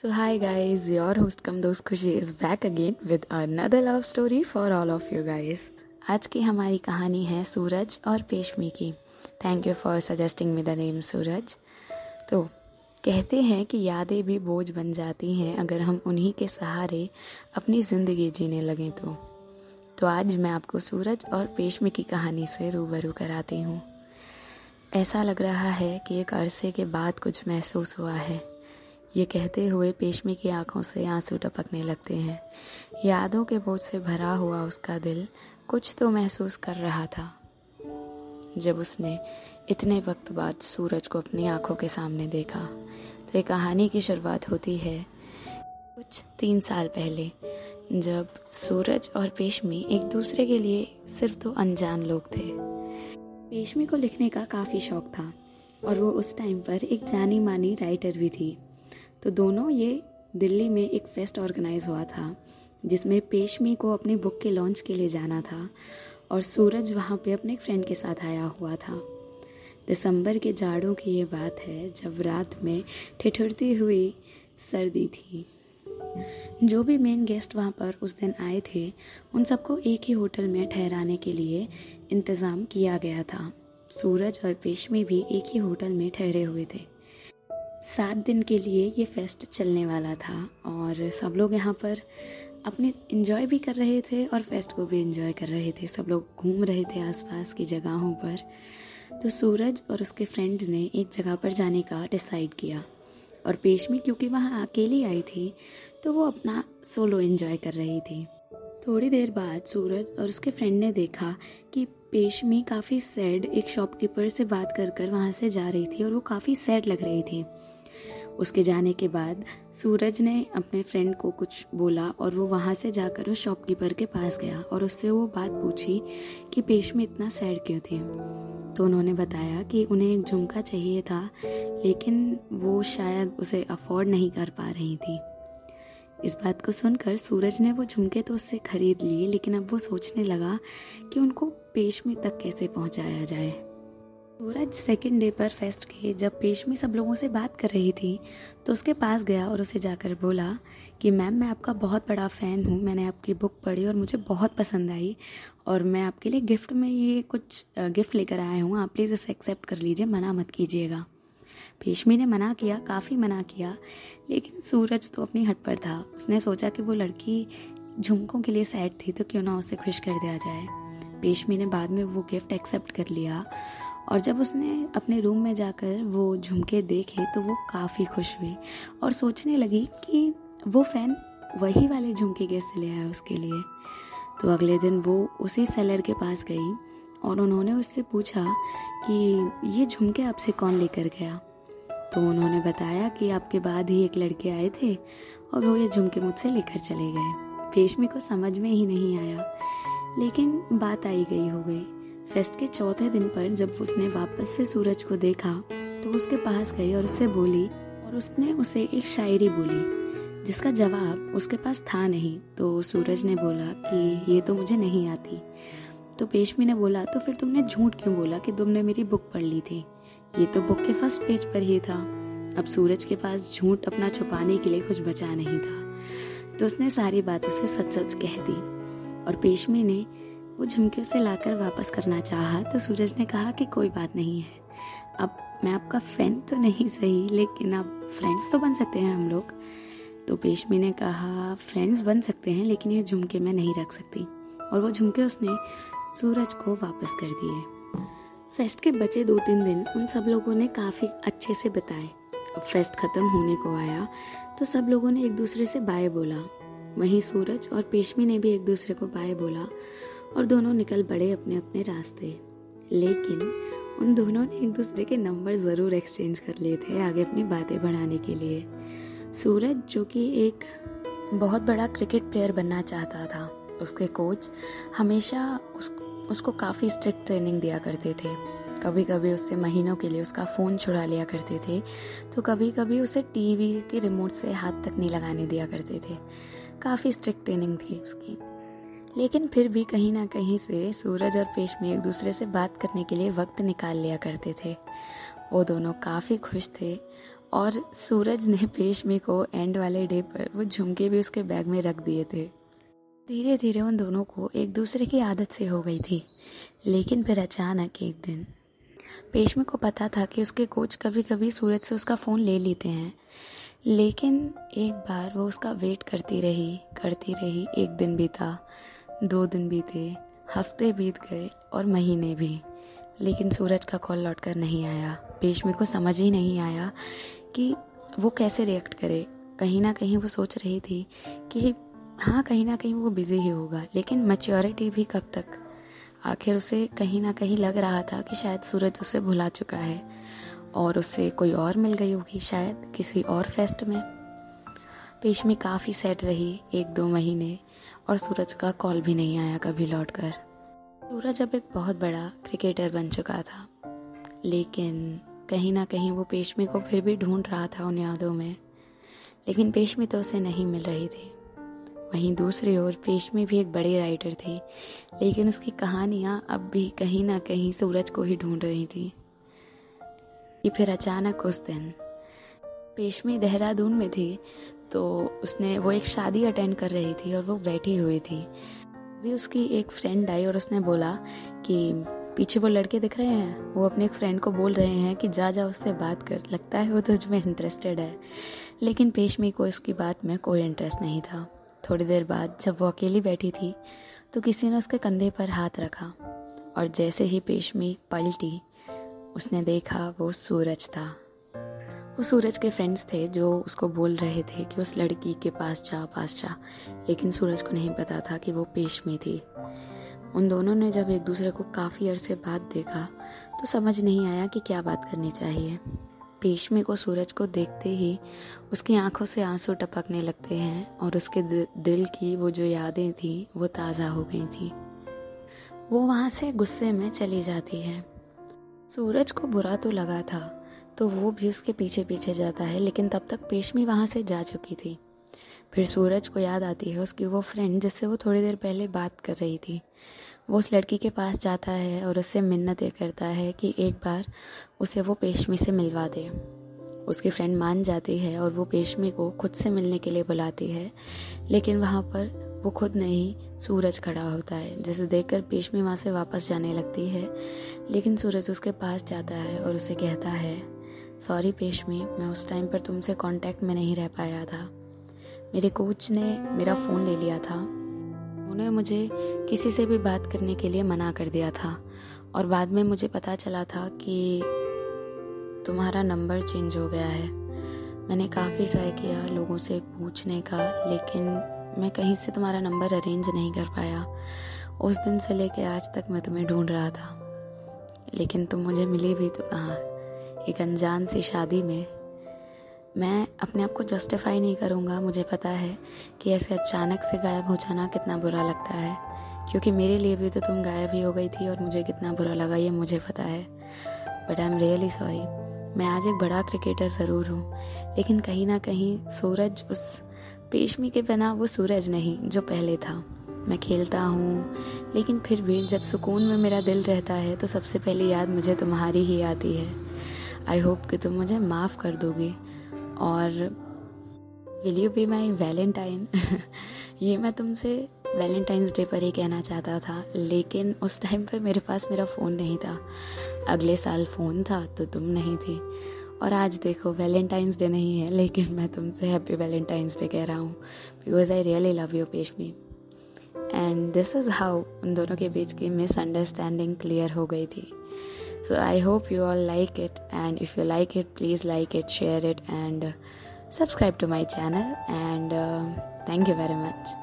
So hi guys, your host Kam Dost Khushi is back again with another love story for all of you guys. आज की हमारी कहानी है सूरज और पेशमी की। Thank you for suggesting me the name Suraj. तो कहते हैं कि यादें भी बोझ बन जाती हैं अगर हम उन्हीं के सहारे अपनी ज़िंदगी जीने लगें तो। तो आज मैं आपको सूरज और पेशमी की कहानी से रूबरू कराती हूँ। ऐसा लग रहा है कि एक अरसे के बाद कुछ महसूस हुआ है। ये कहते हुए पेशमी की आँखों से आँसू टपकने लगते हैं। यादों के बोझ से भरा हुआ उसका दिल कुछ तो महसूस कर रहा था। जब उसने इतने वक्त बाद सूरज को अपनी आँखों के सामने देखा तो ये कहानी की शुरुआत होती है कुछ तीन साल पहले, जब सूरज और पेशमी एक दूसरे के लिए सिर्फ़ तो अनजान लोग थे। पेशमी को लिखने का काफ़ी शौक था, और वो उस टाइम पर एक जानी मानी राइटर भी थी। तो दोनों ये दिल्ली में एक फेस्ट ऑर्गेनाइज हुआ था, जिसमें पेशमी को अपनी बुक के लॉन्च के लिए जाना था और सूरज वहाँ पे अपने एक फ्रेंड के साथ आया हुआ था। दिसंबर के जाड़ों की ये बात है, जब रात में ठिठुरती हुई सर्दी थी। जो भी मेन गेस्ट वहाँ पर उस दिन आए थे, उन सबको एक ही होटल में ठहराने के लिए इंतज़ाम किया गया था। सूरज और पेशमी भी एक ही होटल में ठहरे हुए थे। सात दिन के लिए ये फेस्ट चलने वाला था और सब लोग यहाँ पर अपने इन्जॉय भी कर रहे थे और फेस्ट को भी इंजॉय कर रहे थे। सब लोग घूम रहे थे आसपास की जगहों पर। तो सूरज और उसके फ्रेंड ने एक जगह पर जाने का डिसाइड किया और पेशमी क्योंकि वहाँ अकेली आई थी तो वो अपना सोलो इन्जॉय कर रही थी। थोड़ी देर बाद सूरज और उसके फ्रेंड ने देखा कि पेशमी काफ़ी सैड एक शॉपकीपर से बात कर कर वहाँ से जा रही थी और वो काफ़ी सैड लग रही थी। उसके जाने के बाद सूरज ने अपने फ्रेंड को कुछ बोला और वो वहाँ से जाकर उस शॉपकीपर के पास गया और उससे वो बात पूछी कि पेश में इतना सैड क्यों थे? तो उन्होंने बताया कि उन्हें एक झुमका चाहिए था, लेकिन वो शायद उसे अफोर्ड नहीं कर पा रही थी। इस बात को सुनकर सूरज ने वो झुमके तो उससे खरीद लिए, लेकिन अब वो सोचने लगा कि उनको पेशमी तक कैसे पहुँचाया जाए। सूरज सेकेंड डे पर फेस्ट के जब पेशमी सब लोगों से बात कर रही थी तो उसके पास गया और उसे जाकर बोला कि, मैम, मैं आपका बहुत बड़ा फ़ैन हूँ। मैंने आपकी बुक पढ़ी और मुझे बहुत पसंद आई और मैं आपके लिए गिफ्ट में ये कुछ गिफ्ट लेकर आया हूँ। आप प्लीज़ इसे एक्सेप्ट कर लीजिए, मना मत कीजिएगा। पेशमी ने मना किया, काफ़ी मना किया, लेकिन सूरज तो अपनी हट पर था। उसने सोचा कि वो लड़की झुमकों के लिए सैड थी तो क्यों ना उसे खुश कर दिया जाए। पेशमी ने बाद में वो गिफ्ट एक्सेप्ट कर लिया और जब उसने अपने रूम में जाकर वो झुमके देखे तो वो काफ़ी खुश हुई और सोचने लगी कि वो फ़ैन वही वाले झुमके कैसे ले आया उसके लिए। तो अगले दिन वो उसी सेलर के पास गई और उन्होंने उससे पूछा कि ये झुमके आपसे कौन लेकर गया? तो उन्होंने बताया कि आपके बाद ही एक लड़के आए थे और वो ये झुमके मुझसे लेकर चले गए। पेशमी को समझ में ही नहीं आया, लेकिन बात आई गई हो गई। फेस्ट के चौथे दिन पर जब उसने वापस से सूरज को देखा तो उसके पास गई और उससे बोली और उसने उसे एक शायरी बोली, जिसका जवाब उसके पास था नहीं। तो सूरज ने बोला कि ये तो मुझे नहीं आती। तो पेशमी ने बोला तो फिर तुमने झूठ क्यों बोला कि तुमने मेरी बुक पढ़ ली थी? ये तो बुक के फ़र्स्ट पेज पर ही था। अब सूरज के पास झूठ अपना छुपाने के लिए कुछ बचा नहीं था। तो उसने सारी बात उसे सच सच कह दी। और पेशमी ने वो झुमके उसे लाकर वापस करना चाहा तो सूरज ने कहा कि कोई बात नहीं है। अब मैं आपका फ़ैन तो नहीं सही, लेकिन अब फ्रेंड्स तो बन सकते हैं हम लोग। तो पेशमी ने कहा फ्रेंड्स बन सकते हैं, लेकिन ये झुमके मैं नहीं रख सकती। और वो झुमके उसने सूरज को वापस कर दिए। फेस्ट के बचे दो तीन दिन उन सब लोगों ने काफ़ी अच्छे से बताए। अब फेस्ट ख़त्म होने को आया तो सब लोगों ने एक दूसरे से बाय बोला। वहीं सूरज और पेशमी ने भी एक दूसरे को बाय बोला। और दोनों निकल पड़े अपने अपने रास्ते। लेकिन उन दोनों ने एक दूसरे के नंबर ज़रूर एक्सचेंज कर लिए थे आगे अपनी बातें बढ़ाने के लिए। सूरज जो कि एक बहुत बड़ा क्रिकेट प्लेयर बनना चाहता था उसके कोच हमेशा उस, उसको काफ़ी स्ट्रिक्ट ट्रेनिंग दिया करते थे। कभी कभी उससे महीनों के लिए उसका फ़ोन छुड़ा लिया करते थे तो कभी कभी उसे टीवी के रिमोट से हाथ तक नहीं लगाने दिया करते थे। काफ़ी स्ट्रिक्ट ट्रेनिंग थी उसकी। लेकिन फिर भी कहीं ना कहीं से सूरज और पेशमी एक दूसरे से बात करने के लिए वक्त निकाल लिया करते थे। वो दोनों काफ़ी खुश थे और सूरज ने पेशमी को एंड वाले डे पर वो झुमके भी उसके बैग में रख दिए थे। धीरे धीरे उन दोनों को एक दूसरे की आदत से हो गई थी। लेकिन फिर अचानक एक दिन पेशमी को पता था कि उसके कोच कभी कभी सूरज से उसका फ़ोन ले लेते हैं। लेकिन एक बार वो उसका वेट करती रही करती रही, एक दिन बीता। दो दिन बीते, हफ़्ते बीत गए और महीने भी। लेकिन सूरज का कॉल लौट कर नहीं आया। पेशमी को समझ ही नहीं आया कि वो कैसे रिएक्ट करे। कहीं ना कहीं वो सोच रही थी कि हाँ कहीं ना कहीं वो बिज़ी ही होगा, लेकिन मच्योरिटी भी कब तक? आखिर उसे कहीं ना कहीं लग रहा था कि शायद सूरज उसे भुला चुका है और उसे कोई और मिल गई होगी शायद किसी और फेस्ट में। पेशमी काफ़ी सेट रही एक दो महीने। और सूरज का कॉल भी नहीं आया कभी लौट कर सूरज अब एक बहुत बड़ा क्रिकेटर बन चुका था। लेकिन कहीं ना कहीं वो पेशमी को फिर भी ढूंढ रहा था उन यादों में। लेकिन पेशमी तो उसे नहीं मिल रही थी। वहीं दूसरी ओर पेशमी भी एक बड़ी राइटर थी। लेकिन उसकी कहानियाँ अब भी कहीं ना कहीं सूरज को ही ढूंढ रही थी। कि फिर अचानक उस दिन पेशमी देहरादून में थी तो उसने, वो एक शादी अटेंड कर रही थी और वो बैठी हुई थी। भी उसकी एक फ्रेंड आई और उसने बोला कि, पीछे वो लड़के दिख रहे हैं? वो अपने एक फ्रेंड को बोल रहे हैं कि जा जा, उससे बात कर। लगता है वो तुझ में इंटरेस्टेड है। लेकिन पेशमी को उसकी बात में कोई इंटरेस्ट नहीं था। थोड़ी देर बाद जब वो अकेली बैठी थी तो किसी ने उसके कंधे पर हाथ रखा और जैसे ही पेशमी पलटी, उसने देखा वो सूरज था। वो सूरज के फ्रेंड्स थे जो उसको बोल रहे थे कि उस लड़की के पास जा पास जा। लेकिन सूरज को नहीं पता था कि वो पेशमी थी। उन दोनों ने जब एक दूसरे को काफ़ी अरसे बाद देखा तो समझ नहीं आया कि क्या बात करनी चाहिए। पेशमी को सूरज को देखते ही उसकी आँखों से आँसू टपकने लगते हैं और उसके दिल की वो जो यादें थी, वो ताज़ा हो गई थी। वो वहाँ से गुस्से में चली जाती है। सूरज को बुरा तो लगा था तो वो भी उसके पीछे पीछे जाता है, लेकिन तब तक पेशमी वहाँ से जा चुकी थी। फिर सूरज को याद आती है उसकी वो फ्रेंड जिससे वो थोड़ी देर पहले बात कर रही थी। वो उस लड़की के पास जाता है और उससे मिन्नतें करता है कि एक बार उसे वो पेशमी से मिलवा दे। उसकी फ्रेंड मान जाती है और वो पेशमी को खुद से मिलने के लिए बुलाती है, लेकिन वहाँ पर वो खुद नहीं, सूरज खड़ा होता है, जिसे देखकर पेशमी वहाँ से वापस जाने लगती है, लेकिन सूरज उसके पास जाता है और उसे कहता है सॉरी पेशमी मैं उस टाइम पर तुमसे कांटेक्ट में नहीं रह पाया था। मेरे कोच ने मेरा फ़ोन ले लिया था। उन्होंने मुझे किसी से भी बात करने के लिए मना कर दिया था। और बाद में मुझे पता चला था कि तुम्हारा नंबर चेंज हो गया है। मैंने काफ़ी ट्राई किया लोगों से पूछने का, लेकिन मैं कहीं से तुम्हारा नंबर अरेंज नहीं कर पाया। उस दिन से लेके आज तक मैं तुम्हें ढूंढ रहा था। लेकिन तुम मुझे मिली भी तो कहाँ? एक अनजान सी शादी में, मैं अपने आप को जस्टिफाई नहीं करूँगा, मुझे पता है कि ऐसे अचानक से गायब हो जाना कितना बुरा लगता है। क्योंकि मेरे लिए भी तो तुम गायब ही हो गई थी और मुझे कितना बुरा लगा, ये मुझे पता है। But I am really sorry मैं आज एक बड़ा क्रिकेटर ज़रूर हूँ, लेकिन कहीं ना कहीं सूरज उस पेशमी के बिना वो सूरज नहीं, जो पहले था। मैं खेलता हूँ, लेकिन फिर भी जब सुकून में मेरा दिल रहता है तो सबसे पहली याद मुझे तुम्हारी ही आती है। आई होप कि तुम मुझे माफ़ कर दोगे। और will you be my Valentine ये मैं तुमसे वैलेंटाइंस डे पर ही कहना चाहता था, लेकिन उस टाइम पर मेरे पास मेरा फ़ोन नहीं था। अगले साल फ़ोन था तो तुम नहीं थी। और आज देखो वैलेंटाइंस डे नहीं है, लेकिन मैं तुमसे हैप्पी वैलेंटाइंस डे कह रहा हूँ because I really love you Peshmi and this is how उन दोनों के बीच की मिसअंडरस्टैंडिंग क्लियर हो गई थी। So I hope you all like it, and if you like it, please like it, share it, and subscribe to my channel. And uh, thank you very much.